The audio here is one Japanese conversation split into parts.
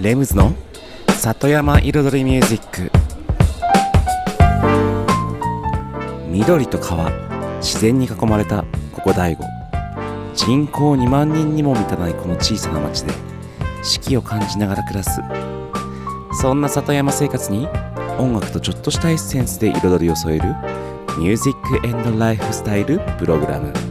レムズの里山彩りミュージック。緑と川自然に囲まれたここ大悟。人口2万人にも満たないこの小さな町で四季を感じながら暮らす。そんな里山生活に音楽とちょっとしたエッセンスで彩りを添えるミュージックエンドライフスタイルプログラム。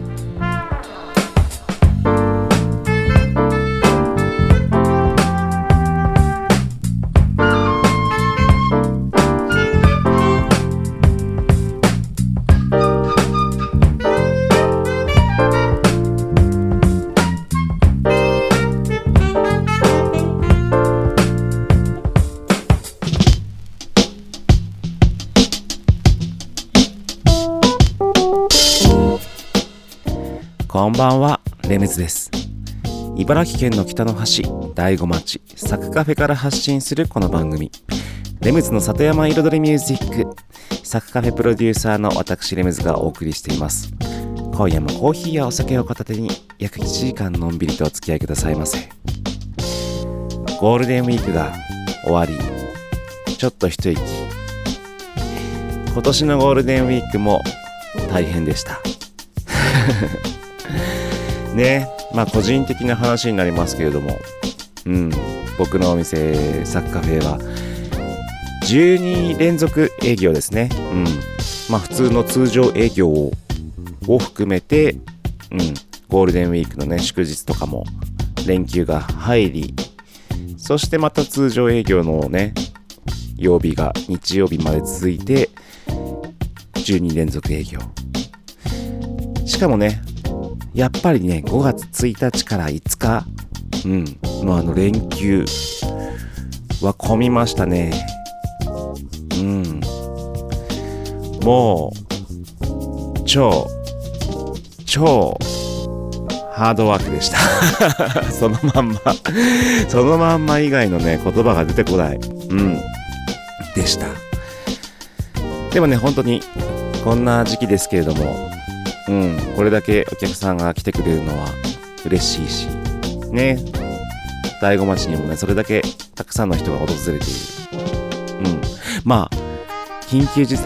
茨城県の北の端、大子町、サクカフェから発信するこの番組。レムズの里山彩りミュージック。サクカフェプロデューサーの私レムズがお送りしています。今夜もコーヒーやお酒を片手に約1時間のんびりとお付き合いくださいませ。ゴールデンウィークが終わり、ちょっと一息。今年のゴールデンウィークも大変でした。ねまあ個人的な話になりますけれども。うん。僕のお店サッカフェは。12連続営業ですね。うん。まあ普通の通常営業を含めてうん。ゴールデンウィークのね祝日とかも連休が入り。そしてまた通常営業のね曜日が日曜日まで続いて12連続営業。しかもねやっぱりね、5月1日から5日、うん、のあの連休は混みましたね。うん。もう、超、超、ハードワークでした。そのまんま、そのまんま以外のね、言葉が出てこない。うん。でした。でもね、本当に、こんな時期ですけれども、うん、これだけお客さんが来てくれるのは嬉しいし、ね、大子町にもね、それだけたくさんの人が訪れている。うん。まあ、緊急事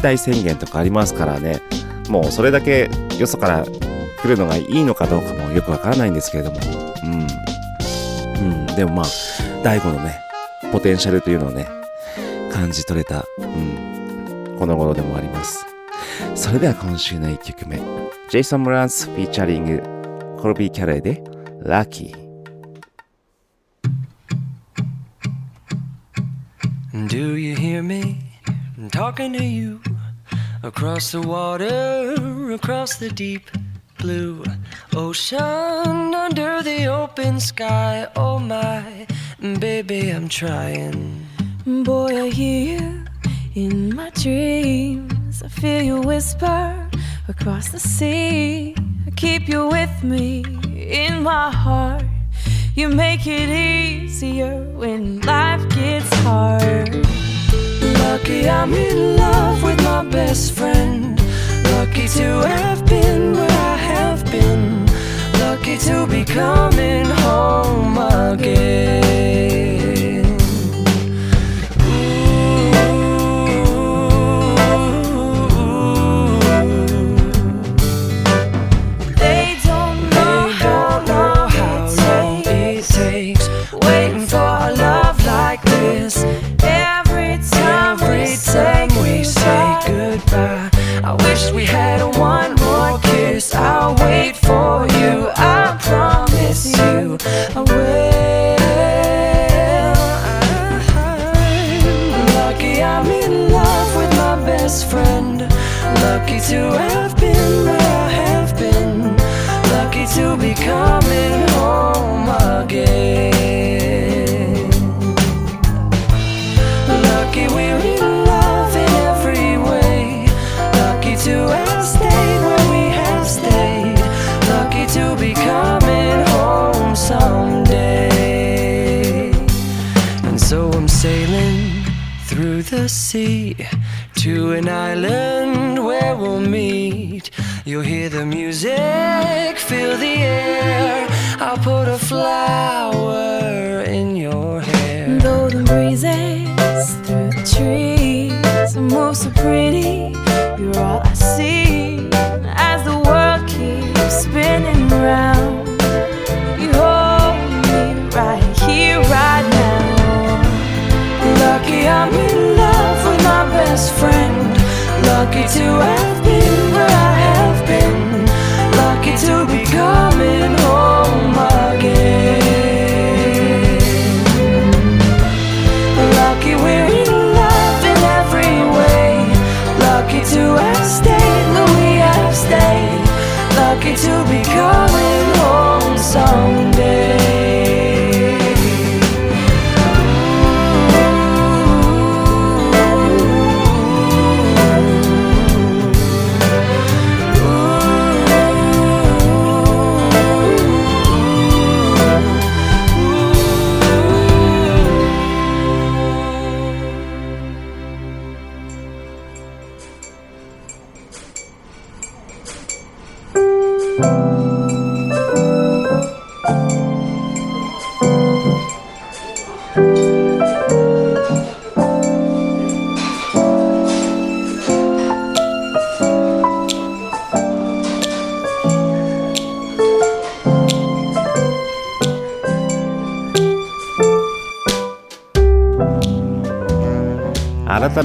態宣言とかありますからね、もうそれだけよそから来るのがいいのかどうかもよくわからないんですけれども、うん。うん、でもまあ、大悟のね、ポテンシャルというのをね、感じ取れた、うん、この頃でもあります。それでは今週の1曲目。ジェイソン・ムランスフィーチャリングコルビー・キャレーでラッキー。Do you hear me talking to you across the water, across the deep blue ocean, under the open sky? Oh my, baby, I'm trying. Boy, I hear you in my dreams. I feel you whisper across the sea. I keep you with me in my heart. You make it easier when life gets hard. Lucky I'm in love with my best friend. Lucky to have been where I have been. Lucky to be coming home again.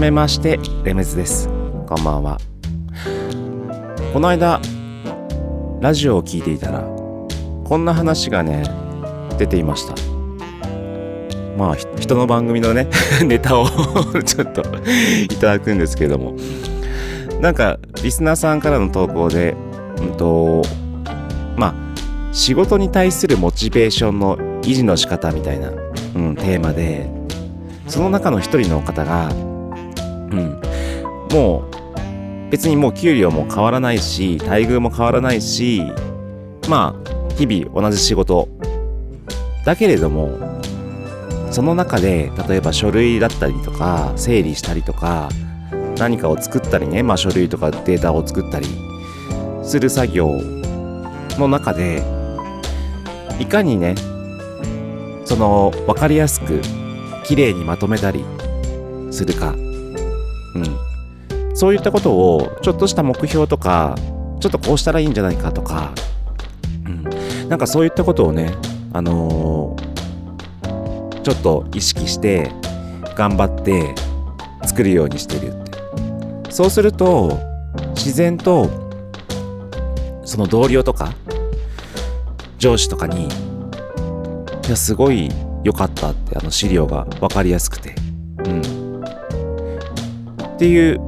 めましてレメズです。こんばんは。この間ラジオを聞いていたらこんな話がね出ていました。まあ人の番組のね ネタを ちょっといただくんですけれども。なんかリスナーさんからの投稿でうんとまあ仕事に対するモチベーションの維持の仕方みたいな、うん、テーマでその中の一人の方が、うん、もう別にもう給料も変わらないし待遇も変わらないしまあ日々同じ仕事。だけれどもその中で例えば書類だったりとか整理したりとか何かを作ったりね、まあ、書類とかデータを作ったりする作業の中でいかにねその分かりやすく綺麗にまとめたりするか、うん、そういったことをちょっとした目標とかちょっとこうしたらいいんじゃないかとか、うん、なんかそういったことをねあのーちょっと意識して頑張って作るようにしてるって。そうすると自然とその同僚とか上司とかにいやすごい良かったってあの資料が分かりやすくて。っていう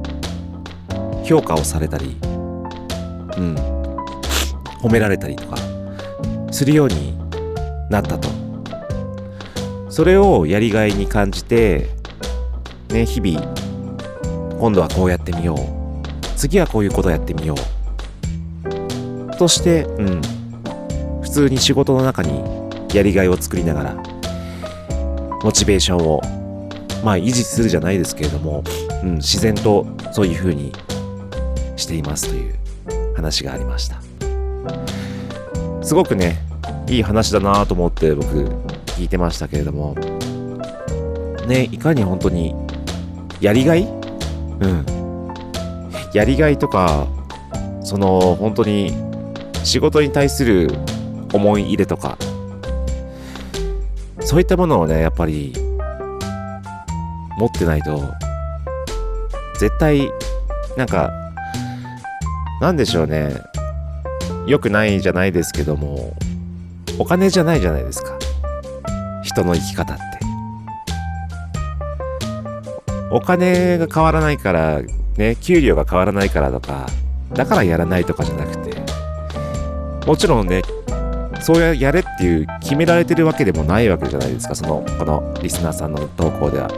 評価をされたりうん褒められたりとかするようになったと。それをやりがいに感じてね日々今度はこうやってみよう。次はこういうことやってみよう。としてうん普通に仕事の中にやりがいを作りながらモチベーションをまあ維持するじゃないですけれども、うん、自然とそういう風にしていますという話がありました。すごくねいい話だなと思って僕聞いてましたけれども。ねいかに本当にやりがい？うん。やりがいとかその本当に仕事に対する思い入れとか。そういったものをねやっぱり持ってないと絶対なんかなんでしょうね。良くないじゃないですけどもお金じゃないじゃないですか。人の生き方って。お金が変わらないからね給料が変わらないからとかだからやらないとかじゃなくて。もちろんねそうやれっていう決められてるわけでもないわけじゃないですか。そのこのリスナーさんの投稿では。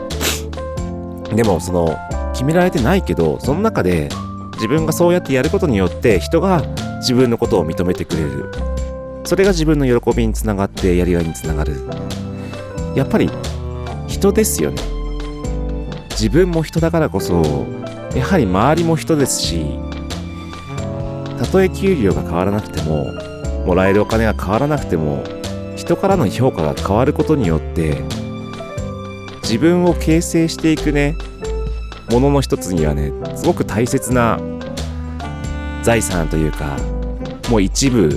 でもその決められてないけどその中で自分がそうやってやることによって人が自分のことを認めてくれる。それが自分の喜びにつながってやりがいにつながる。やっぱり人ですよね。自分も人だからこそやはり周りも人ですしたとえ給料が変わらなくてももらえるお金が変わらなくても人からの評価が変わることによって自分を形成していくね。ものの一つにはねすごく大切な財産というかもう一部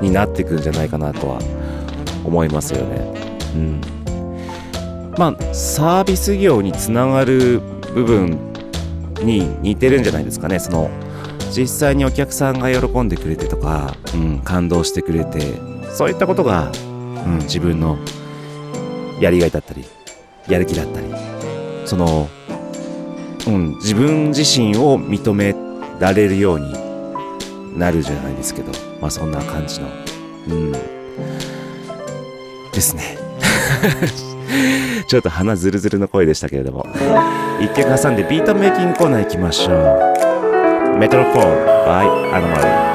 になってくんじゃないかなとは思いますよね。うん、まあサービス業につながる部分に似てるんじゃないですかねその実際にお客さんが喜んでくれてとか、うん、感動してくれてそういったことが、うん、自分のやりがいだったりやる気だったりその、うん、自分自身を認められるようになるじゃないですけどまあそんな感じのうん。ですね。ちょっと鼻ズルズルの声でしたけれども。一曲挟んでビートメイキングコーナー行きましょう。メトロフォーム by アノマリー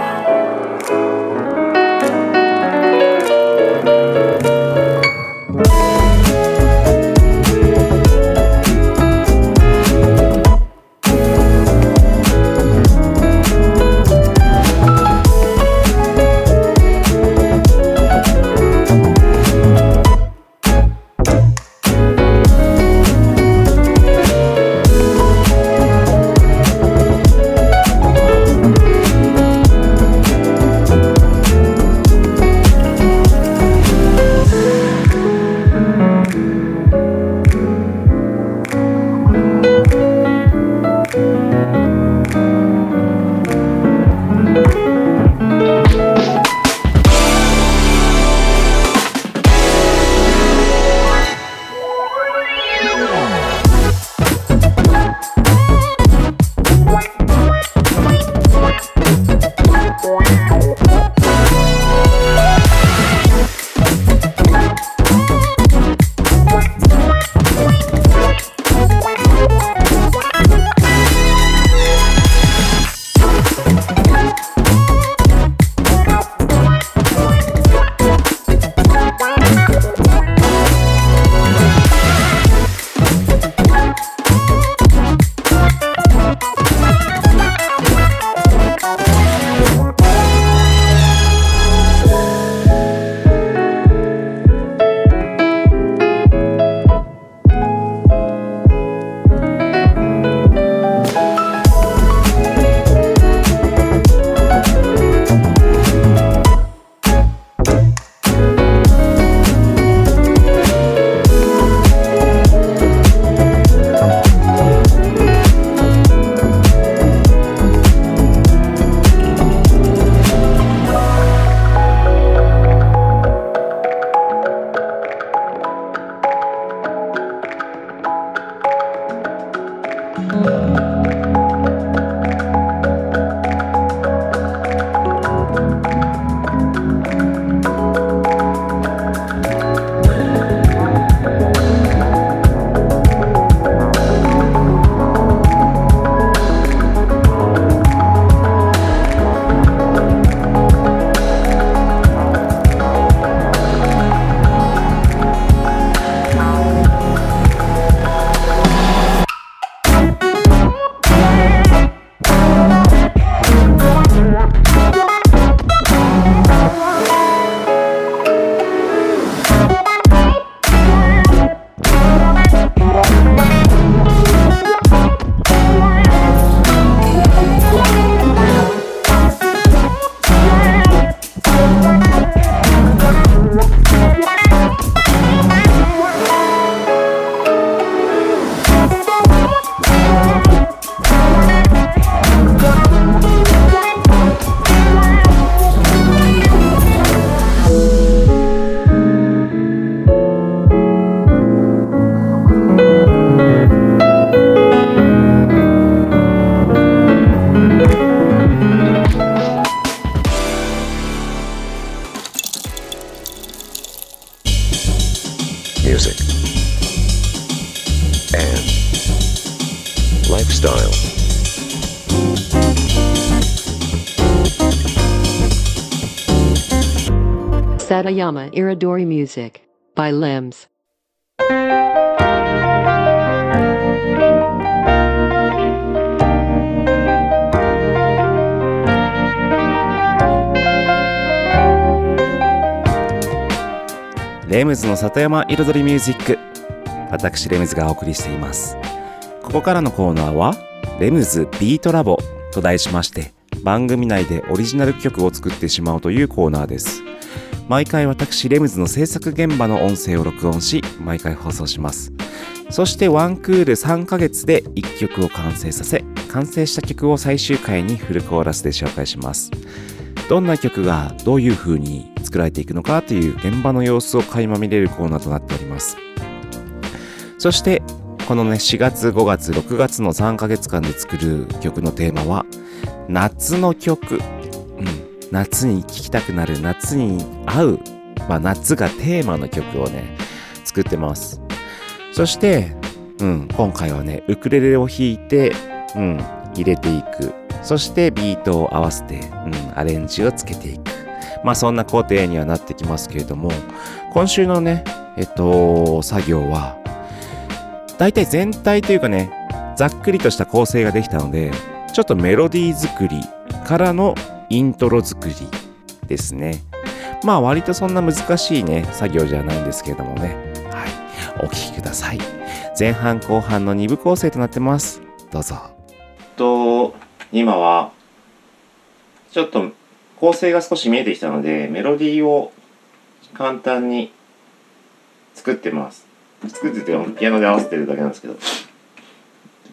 Satayama Iridori Music by Limbs. レムズの里山彩りミュージック私レムズがお送りしています。ここからのコーナーはレムズビートラボと題しまして番組内でオリジナル曲を作ってしまうというコーナーです。毎回私レムズの制作現場の音声を録音し毎回放送します。そしてワンクール3ヶ月で1曲を完成させ完成した曲を最終回にフルコーラスで紹介します。どんな曲がどういう風に作られていくのかという現場の様子を垣間見れるコーナーとなっております。そしてこのね4月5月6月の3ヶ月間で作る曲のテーマは夏の曲、うん、夏に聴きたくなる夏に合う、まあ、夏がテーマの曲をね作ってます。そして、うん、今回はねウクレレを弾いて、うん、入れていく。そしてビートを合わせて、うん、アレンジをつけていく。まあそんな工程にはなってきますけれども今週のねえっと作業は大体全体というかねざっくりとした構成ができたのでちょっとメロディー作りからのイントロ作りですね。まあ割とそんな難しいね作業じゃないんですけれどもね。はい。お聴きください。前半後半の2部構成となってます。どうぞ。と今はちょっと構成が少し見えてきたのでメロディーを簡単に作ってます。作っててピアノで合わせてるだけなんですけど。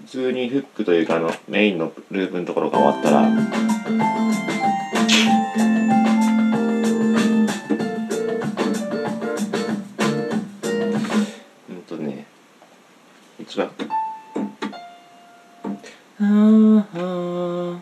普通にフックというかあのメインのループのところが終わったら一番あ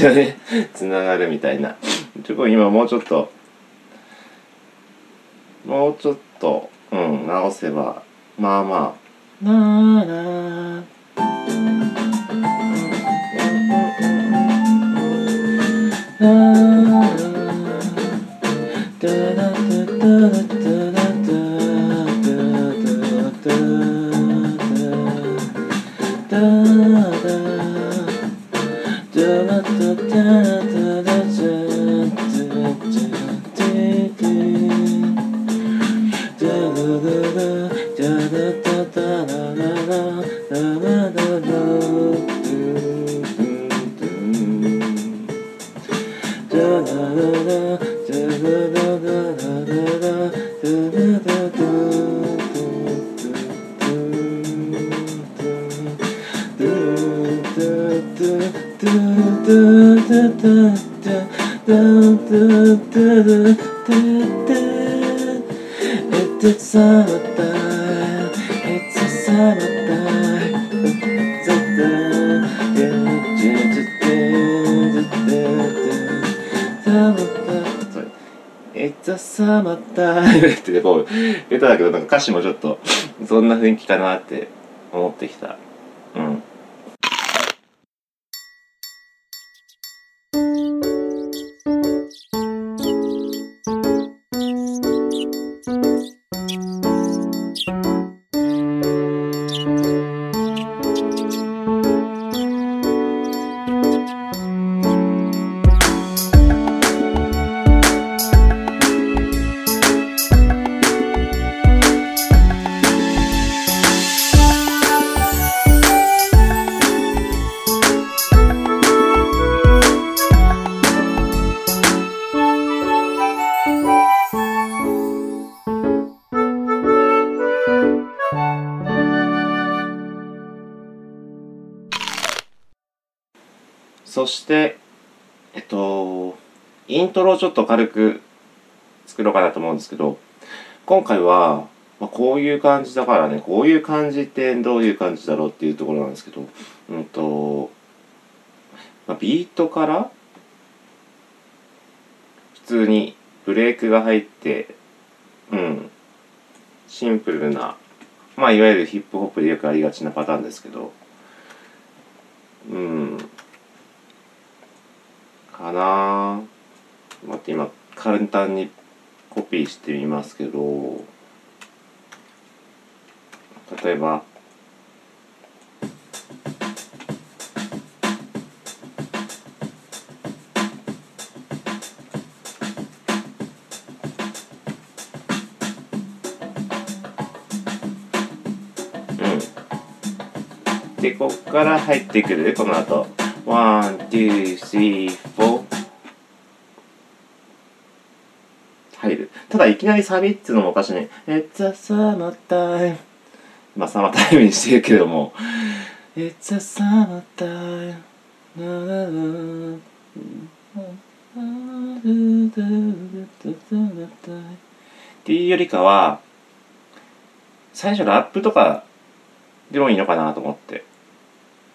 タって感じでねつながるみたいな。ちょっと今もうちょっとトゥトゥトゥトゥトゥエッツサマタエッツサマタザサマタってでも出ただけどなんか歌詞もちょっとそんな雰囲気かなって思ってきた。うん。ちょっと軽く作ろうかなと思うんですけど今回は、まあ、こういう感じだからねこういう感じってどういう感じだろうっていうところなんですけどうんと、まあ、ビートから普通にブレークが入ってうんシンプルなまあいわゆるヒップホップでよくありがちなパターンですけどうんかなぁ。待って今簡単にコピーしてみますけど例えばうん。でこっから入ってくるこの後。 One, two, three, four 入る。ただいきなりサビっていうのもおかしいね。It's a summertime まあサマータイムにしてるけれども It's a summertime っていうよりかは最初ラップとかでもいいのかなと思って。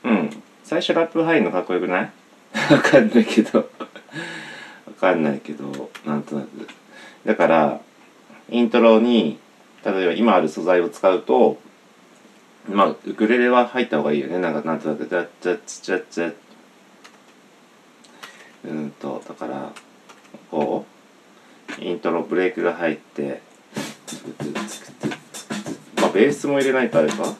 うん。最初ラップ入るのかっこよくない？わかんないけど。わかんないけど。なんとなく。だからイントロに例えば今ある素材を使うとまあウクレレは入った方がいいよね。なんかなんとなく「ザッザッザッザッ」うんとだからこうイントロブレイクが入ってまあベースも入れないとあれか。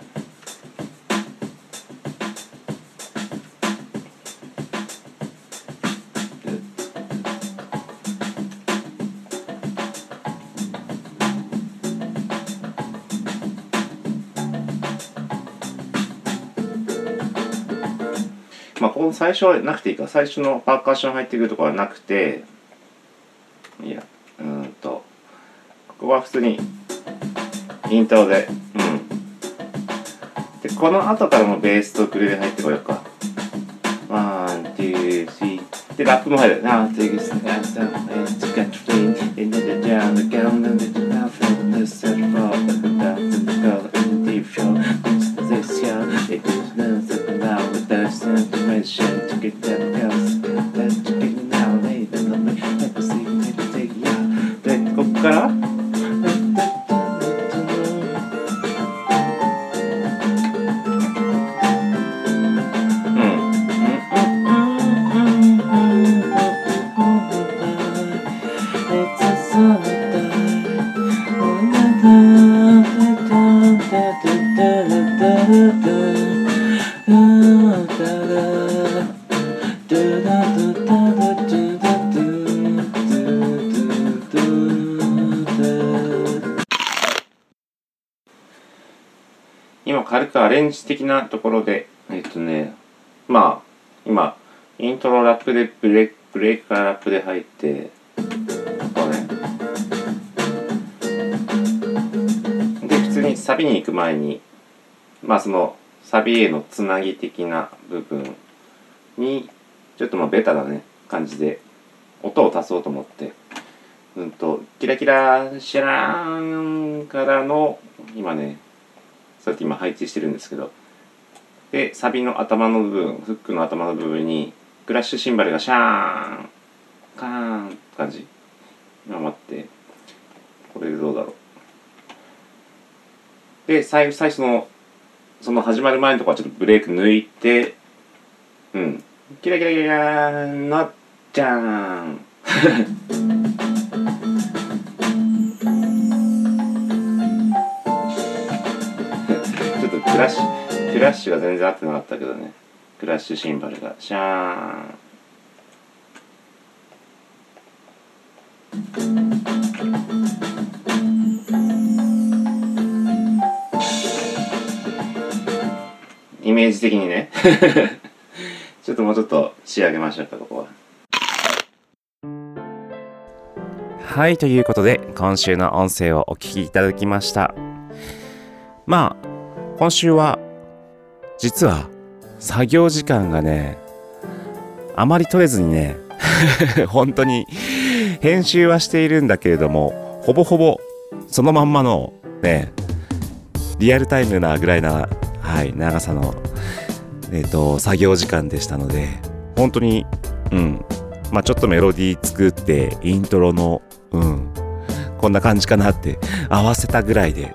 最初はなくていいか。最初のパーカッション入ってくるところはなくて。いやうーんと。ここは普通にイントロでうん。でこの後からもベースとクレで入ってこようか。ワン、ツー、スリー。でラップも入る。なあ、テイクスナーサー、エッジガットフレイン、エンドジャン、ガウン、なんでジャン、フェル、ネス、セル、フォー、ダウン、ダウン、ダトメーショろでえっとねまあ今イントロラップでブレイクブレイクからラップで入ってこうね。で普通にサビに行く前にまあそのサビへのつなぎ的な部分にちょっとまあベタなね感じで音を足そうと思ってうんとキラキラシャラーンからの今ねそうやって今配置してるんですけどでサビの頭の部分フックの頭の部分にクラッシュシンバルがシャーンカーンって感じ。今待ってこれでどうだろう。で最最初のその始まる前のとこはちょっとブレーク抜いてうん。キラキラキラーなっちゃーん。ちょっとクラッシュクラッシュが全然合ってなかったけどね。クラッシュシンバルが。シャーン。イメージ的にね。ちょっともうちょっと仕上げましょうかここは。はいということで今週の音声をお聞きいただきました。まあ今週は実は作業時間がねあまり取れずにね、本当に編集はしているんだけれども、ほぼほぼそのまんまのね、リアルタイムなぐらいな、はい、長さの、えっ、と、作業時間でしたので、本当に、うん、まあちょっとメロディー作って、イントロの、うん、こんな感じかなって合わせたぐらいで、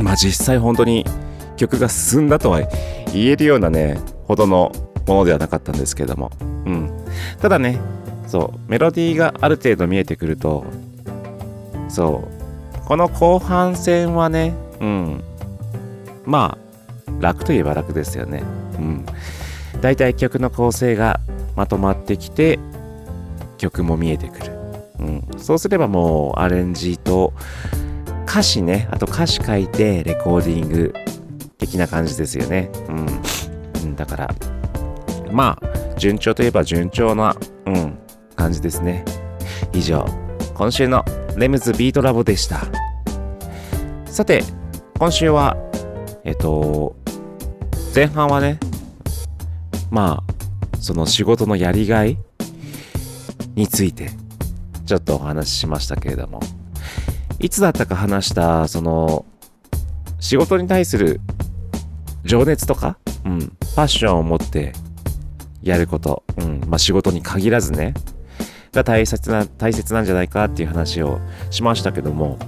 まあ実際本当に曲が進んだとは言えるようなね、ほどのものではなかったんですけども。うん。ただね、そう、メロディーがある程度見えてくると、そう、この後半戦はね、うん、まあ、楽といえば楽ですよね。うん。大体曲の構成がまとまってきて、曲も見えてくる。うん。そうすればもうアレンジと歌詞ね、あと歌詞書いてレコーディング的な感じですよね。うん。だから、まあ、順調といえば順調な、うん、感じですね。以上、今週のレムズビートラボでした。さて、今週は、えっと、前半はね、まあ、その仕事のやりがいについて、ちょっとお話ししましたけれども、いつだったか話した、その、仕事に対する情熱とか、うん、パッションを持ってやること、うん、まあ仕事に限らずね、が大切な、大切なんじゃないかっていう話をしましたけども、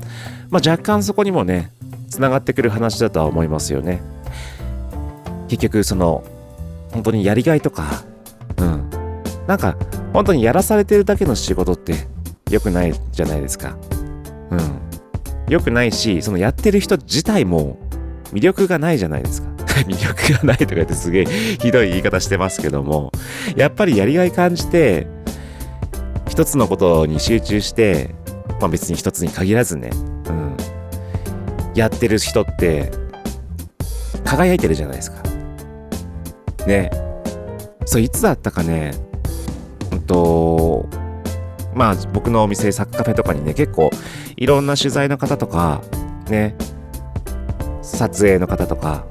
まあ若干そこにもね、つながってくる話だとは思いますよね。結局その、本当にやりがいとか、うん、なんか本当にやらされてるだけの仕事って良くないじゃないですか。うん。良くないし、そのやってる人自体も魅力がないじゃないですか。か。魅力がないとか言ってすげえひどい言い方してますけども、やっぱりやりがい感じて、一つのことに集中して、まあ別に一つに限らずね、うん、やってる人って、輝いてるじゃないですか。ね。そう、いつだったかね、うんと、まあ僕のお店、サッカフェとかにね、結構いろんな取材の方とか、ね、撮影の方とか、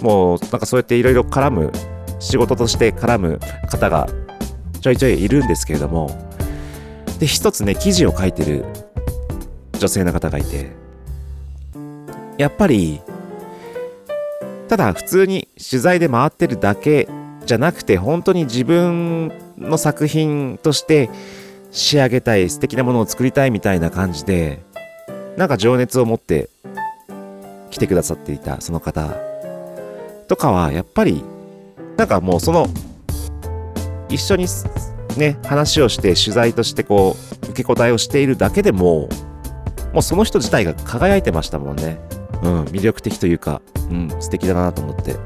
もうなんかそうやっていろいろ絡む、仕事として絡む方がちょいちょいいるんですけれども、で、一つね、記事を書いてる女性の方がいて、やっぱり、ただ普通に取材で回ってるだけじゃなくて、本当に自分の作品として仕上げたい、素敵なものを作りたいみたいな感じで、なんか情熱を持って来てくださっていたその方。とかは、やっぱり、なんかもうその、一緒にね、話をして取材としてこう、受け答えをしているだけでも、もうその人自体が輝いてましたもんね。うん、魅力的というか、うん、素敵だなと思って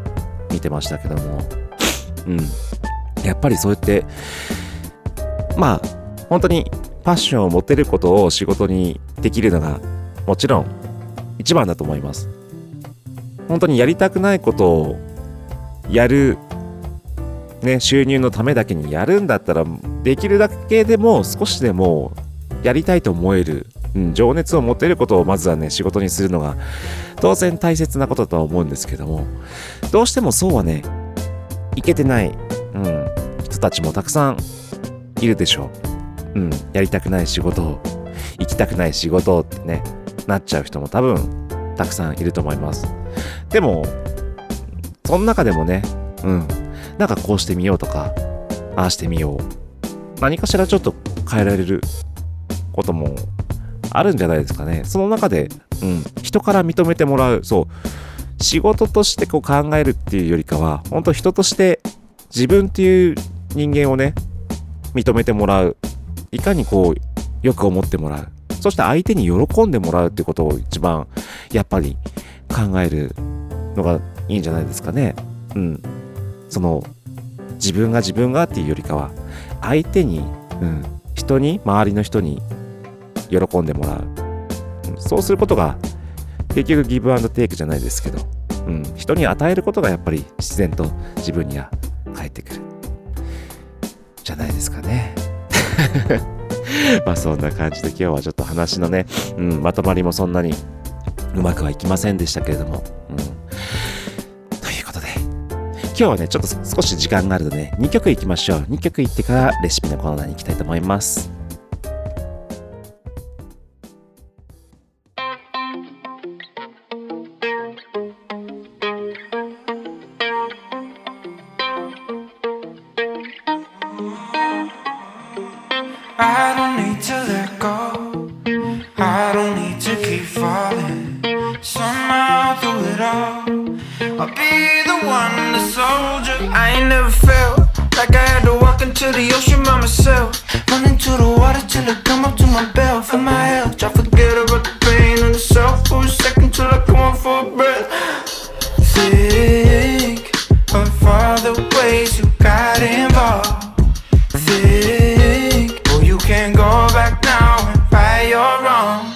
見てましたけども。うん。やっぱりそうやって、まあ、本当にパッションを持てることを仕事にできるのが、もちろん一番だと思います。本当にやりたくないことをやる、ね、収入のためだけにやるんだったら、できるだけでも少しでもやりたいと思える、うん、情熱を持てることをまずはね、仕事にするのが当然大切なことだとは思うんですけども、どうしてもそうはね、いけてない、うん、人たちもたくさんいるでしょう。うん、やりたくない仕事を、行きたくない仕事ってね、なっちゃう人も多分たくさんいると思います。でも、その中でもね、うん、なんかこうしてみようとか、ああしてみよう。何かしらちょっと変えられることもあるんじゃないですかね。その中で、うん、人から認めてもらう、そう、仕事としてこう考えるっていうよりかは、本当人として自分っていう人間をね、認めてもらう。いかにこう、よく思ってもらう。そして相手に喜んでもらうってことを一番、やっぱり考えるのがいいんじゃないですかね。うん。その、自分が自分がっていうよりかは、相手に、うん、人に、周りの人に喜んでもらう。そうすることが、結局ギブアンドテイクじゃないですけど、うん、人に与えることがやっぱり自然と自分には返ってくる。じゃないですかね。まあそんな感じで今日はちょっと話のね、うん、まとまりもそんなにうまくはいきませんでしたけれども、うん。ということで、今日はね、ちょっと少し時間があるので、ね、2曲いきましょう。2曲いってからレシピのコーナーに行きたいと思います。wrong.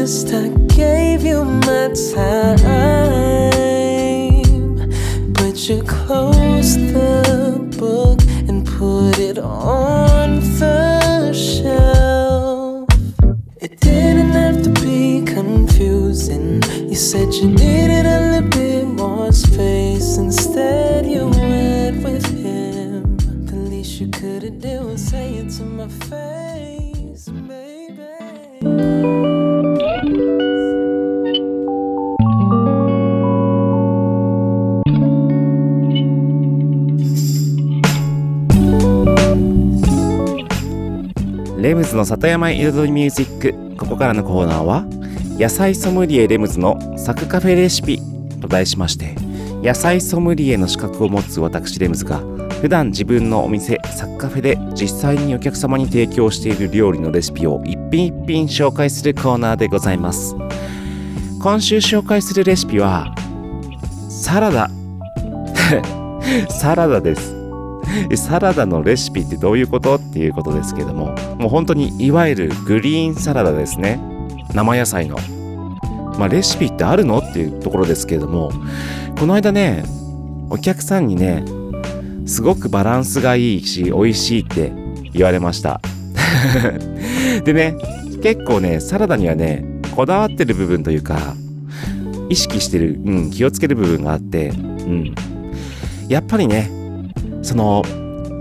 just I gave you my time, but you closed the book and put it on the shelf. It didn't have to be confusing. You said you needed a little bit more space. Instead, you went with him. At least you could have done say it to my face. の里山彩りミュージック。ここからのコーナーは野菜ソムリエレムズのサクカフェレシピと題しまして野菜ソムリエの資格を持つ私レムズが普段自分のお店サクカフェで実際にお客様に提供している料理のレシピを一品一品紹介するコーナーでございます。今週紹介するレシピはサラダ。サラダです。サラダのレシピってどういうこと？っていうことですけどももう本当にいわゆるグリーンサラダですね。生野菜の。まあレシピってあるの？っていうところですけれどもこの間ねお客さんにねすごくバランスがいいし美味しいって言われました。でね結構ねサラダにはねこだわってる部分というか意識してる、うん、気をつける部分があって、うん、やっぱりねその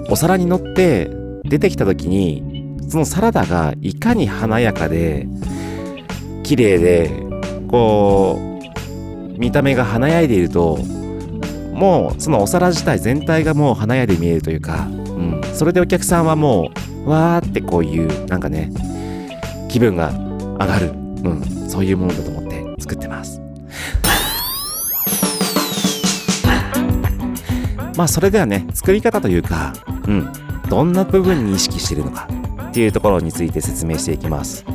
お皿に乗って出てきた時にそのサラダがいかに華やかで綺麗でこう見た目が華やいでいるともうそのお皿自体全体がもう華やいで見えるというか、うん、それでお客さんはもうわーってこういうなんかね気分が上がる、うん、そういうものだと思って。まあそれではね作り方というか、うん、どんな部分に意識しているのかっていうところについて説明していきます。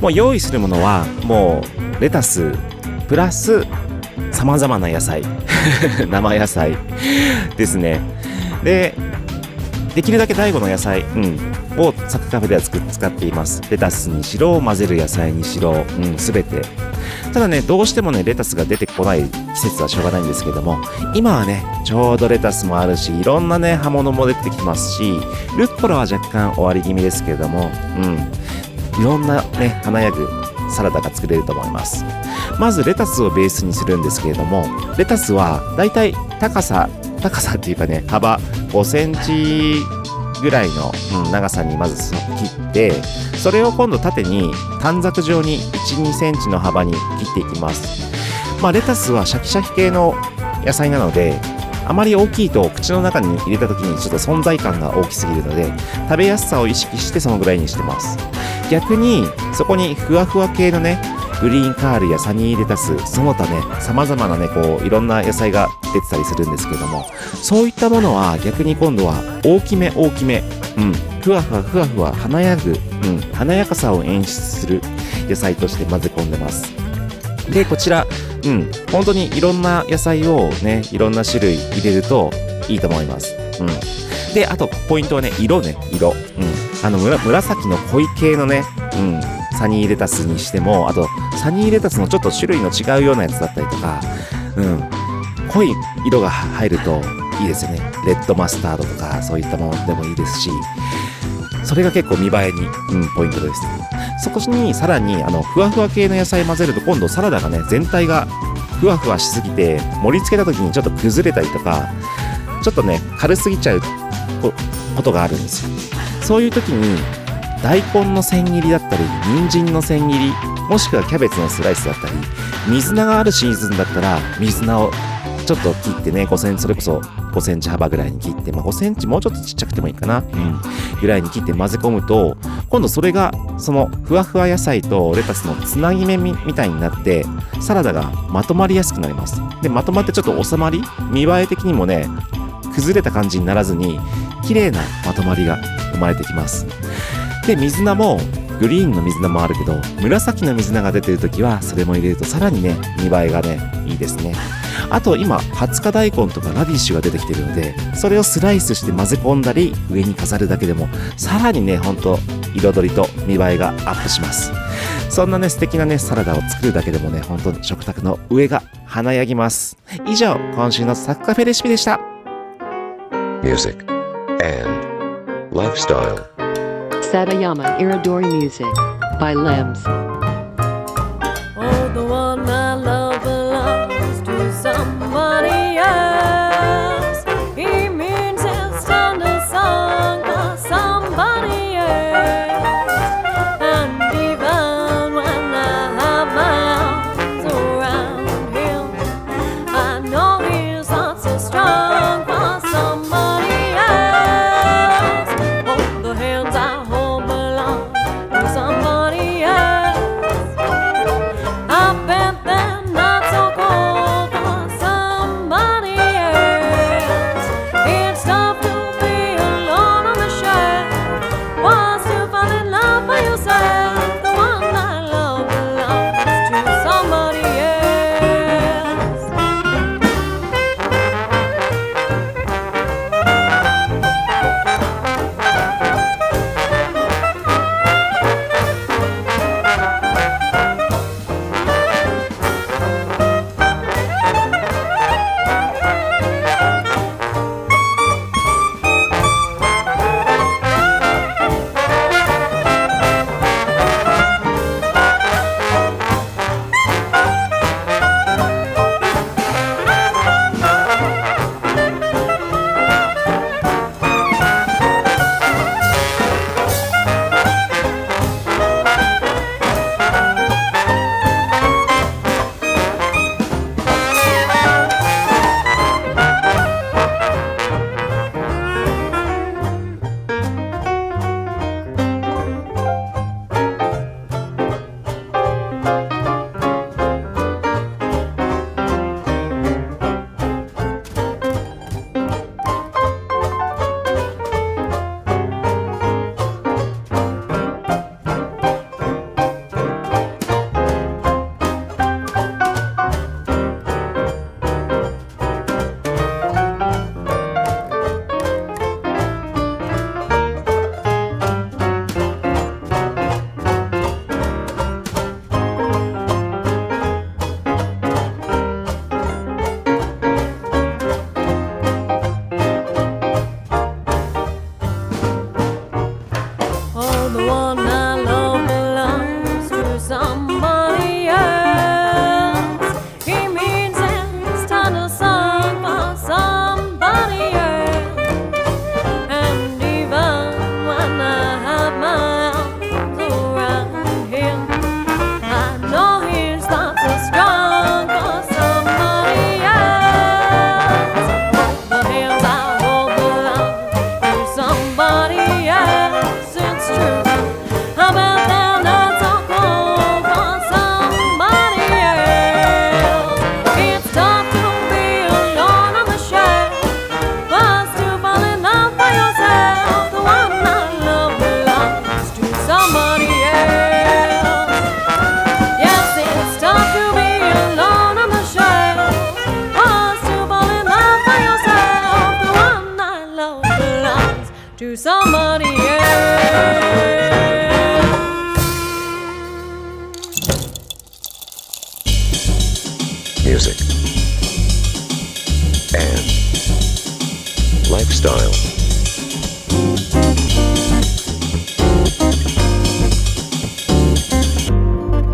もう用意するものはもうレタスプラスさまざまな野菜 生野菜ですね。でできるだけ第5の野菜、うん、をサクカフェでは使っています。レタスにしろ混ぜる野菜にしろ、うん、全て。ただねどうしてもねレタスが出てこない季節はしょうがないんですけども今はねちょうどレタスもあるしいろんなね葉物も出てきますしルッコラは若干終わり気味ですけれどもうん。いろんなね華やぐサラダが作れると思います。まずレタスをベースにするんですけれどもレタスはだいたい高さ高さっていうかね幅5センチぐらいの、うん、長さにまず切ってそれを今度縦に短冊状に12センチの幅に切っていきます。まあレタスはシャキシャキ系の野菜なのであまり大きいと口の中に入れた時にちょっと存在感が大きすぎるので食べやすさを意識してそのぐらいにしてます。逆にそこにふわふわ系のねグリーンカールやサニーレタスその他ね様々なねこういろんな野菜が出てたりするんですけどもそういったものは逆に今度は大きめ大きめうんふわふわふわふわ華やぐ、うん、華やかさを演出する野菜として混ぜ込んでます。でこちらうん本当にいろんな野菜をねいろんな種類入れるといいと思います。うん。であとポイントはね色ね色。うん。あの紫の濃い系のねうんサニーレタスにしてもあとサニーレタスのちょっと種類の違うようなやつだったりとかうん。濃い色が入るといいですよね。レッドマスタードとかそういったものでもいいですしそれが結構見栄えに、うん、ポイントです。そこにさらにあのふわふわ系の野菜混ぜると今度サラダがね全体がふわふわしすぎて盛り付けた時にちょっと崩れたりとかちょっとね軽すぎちゃうことがあるんですよ。そういう時に大根の千切りだったり人参の千切りもしくはキャベツのスライスだったり水菜があるシーズンだったら水菜をちょっと切ってね5センチそれこそ5センチ幅ぐらいに切って、まあ、5センチもうちょっとちっちゃくてもいいかな、うん、ぐらいに切って混ぜ込むと今度それがそのふわふわ野菜とレタスのつなぎ目みみたいになってサラダがまとまりやすくなります。でまとまってちょっと収まり見栄え的にもね崩れた感じにならずに綺麗なまとまりが生まれてきますで水菜もグリーンの水菜もあるけど紫の水菜が出てる時はそれも入れるとさらにね見栄えがねいいですね。あと今20日大根とかラディッシュが出てきてるのでそれをスライスして混ぜ込んだり上に飾るだけでもさらにねほんと彩りと見栄えがアップします。そんなね素敵なねサラダを作るだけでもね本当に食卓の上が華やぎます。以上今週のサッカフェレシピでした。Music, and lifestyle. Satayama Iridori Music by Lems. To somebody else. music, and lifestyle.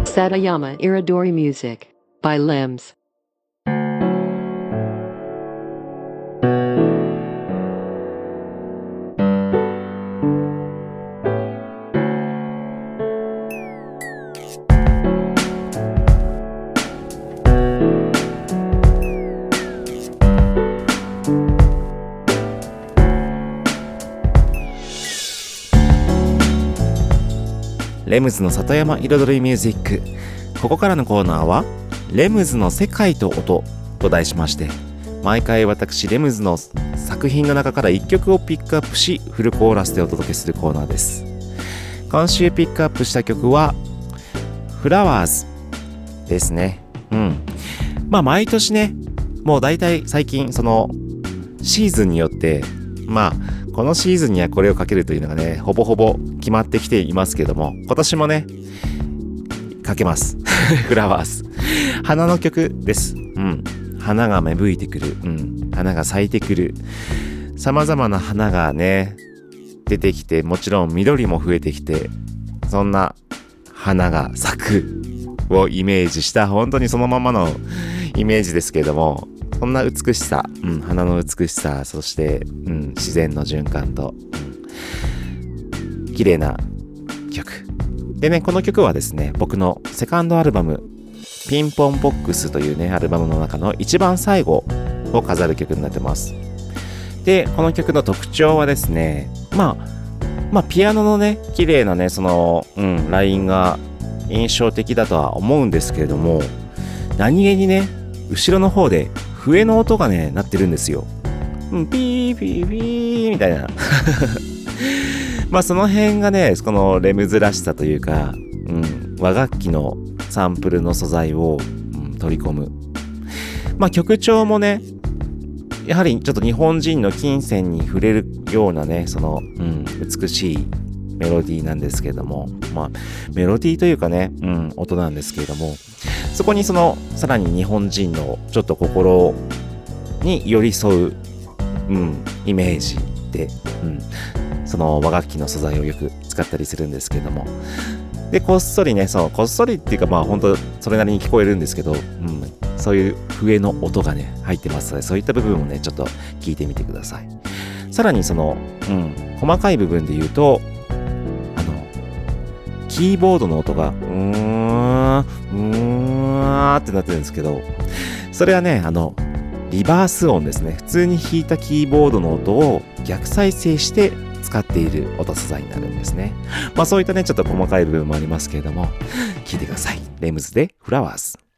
Satayama Iridori Music by Lems. レムズの里山彩りミュージック。ここからのコーナーは「レムズの世界と音」と題しまして毎回私レムズの作品の中から1曲をピックアップしフルコーラスでお届けするコーナーです。今週ピックアップした曲は「フラワーズ」ですね。うん。まあ毎年ねもう大体最近そのシーズンによってまあこのシーズンにはこれをかけるというのがね、ほぼほぼ決まってきていますけども、今年もね、かけます。フラワーズ。花の曲です。うん。花が芽吹いてくる。うん。花が咲いてくる。様々な花がね、出てきて、もちろん緑も増えてきて、そんな花が咲くをイメージした、本当にそのままのイメージですけれども、そんな美しさ、うん、花の美しさ、そして、うん、自然の循環と、うん、綺麗な曲。でね、この曲はですね、僕のセカンドアルバム、ピンポンボックスというね、アルバムの中の一番最後を飾る曲になってます。で、この曲の特徴はですね、まあ、まあ、ピアノのね、綺麗なね、その、うん、ラインが印象的だとは思うんですけれども、何気にね、後ろの方で笛の音がね、鳴ってるんですよ。うん、ピーピーピーみたいな。まあその辺がね、このレムズらしさというか、うん、和楽器のサンプルの素材を、うん、取り込む。まあ曲調もね、やはりちょっと日本人の金銭に触れるようなね、その、うん、美しいメロディーなんですけれども、まあメロディーというかね、うん、音なんですけれども、そこにその、さらに日本人のちょっと心に寄り添う、うん、イメージで、うん、その和楽器の素材をよく使ったりするんですけれども、で、こっそりね、そう、こっそりっていうか、まあ本当それなりに聞こえるんですけど、うん、そういう笛の音がね、入ってますので、そういった部分をね、ちょっと聞いてみてください。さらにその、うん、細かい部分で言うと、あの、キーボードの音が、うーん、うーんってなってるんですけど、それはね、あの、リバース音ですね。普通に弾いたキーボードの音を逆再生して使っている音素材になるんですね。まあそういったね、ちょっと細かい部分もありますけれども、聞いてください。レムズでフラワーズ。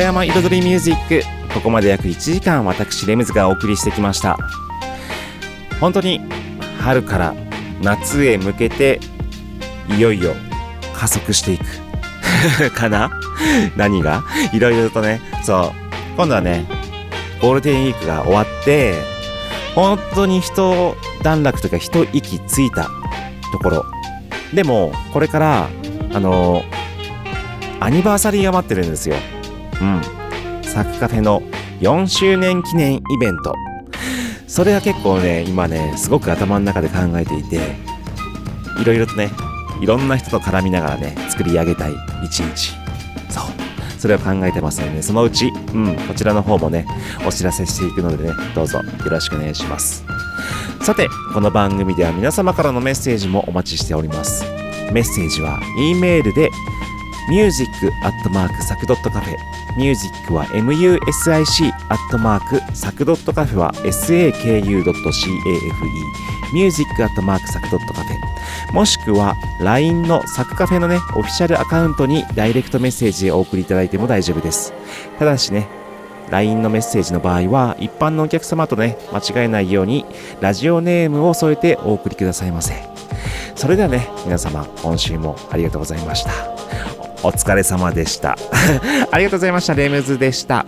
山彩りミュージック。ここまで約1時間私レムズがお送りしてきました。本当に春から夏へ向けていよいよ加速していく。かな？何が？いろいろとねそう。今度はねゴールデンウィークが終わって本当に一段落というか一息ついたところ。でもこれからあのアニバーサリーが待ってるんですよ。うんサクカフェの4周年記念イベント。それが結構ね今ねすごく頭の中で考えていていろいろとねいろんな人と絡みながらね作り上げたい一日そう。それを考えてますのでね。そのうちうんこちらの方もねお知らせしていくのでねどうぞよろしくお願いします。さてこの番組では皆様からのメッセージもお待ちしております。メッセージは E メールで music.sac.cafe ミュージックは music アットマークサクドットカフェは saku.cafe ミュージックアットマークサクドットカフェもしくは LINE のサクカフェのねオフィシャルアカウントにダイレクトメッセージをお送りいただいても大丈夫です。ただしね LINE のメッセージの場合は一般のお客様とね間違えないようにラジオネームを添えてお送りくださいませ。それではね皆様今週もありがとうございました。お疲れ様でした。ありがとうございました。レムズでした。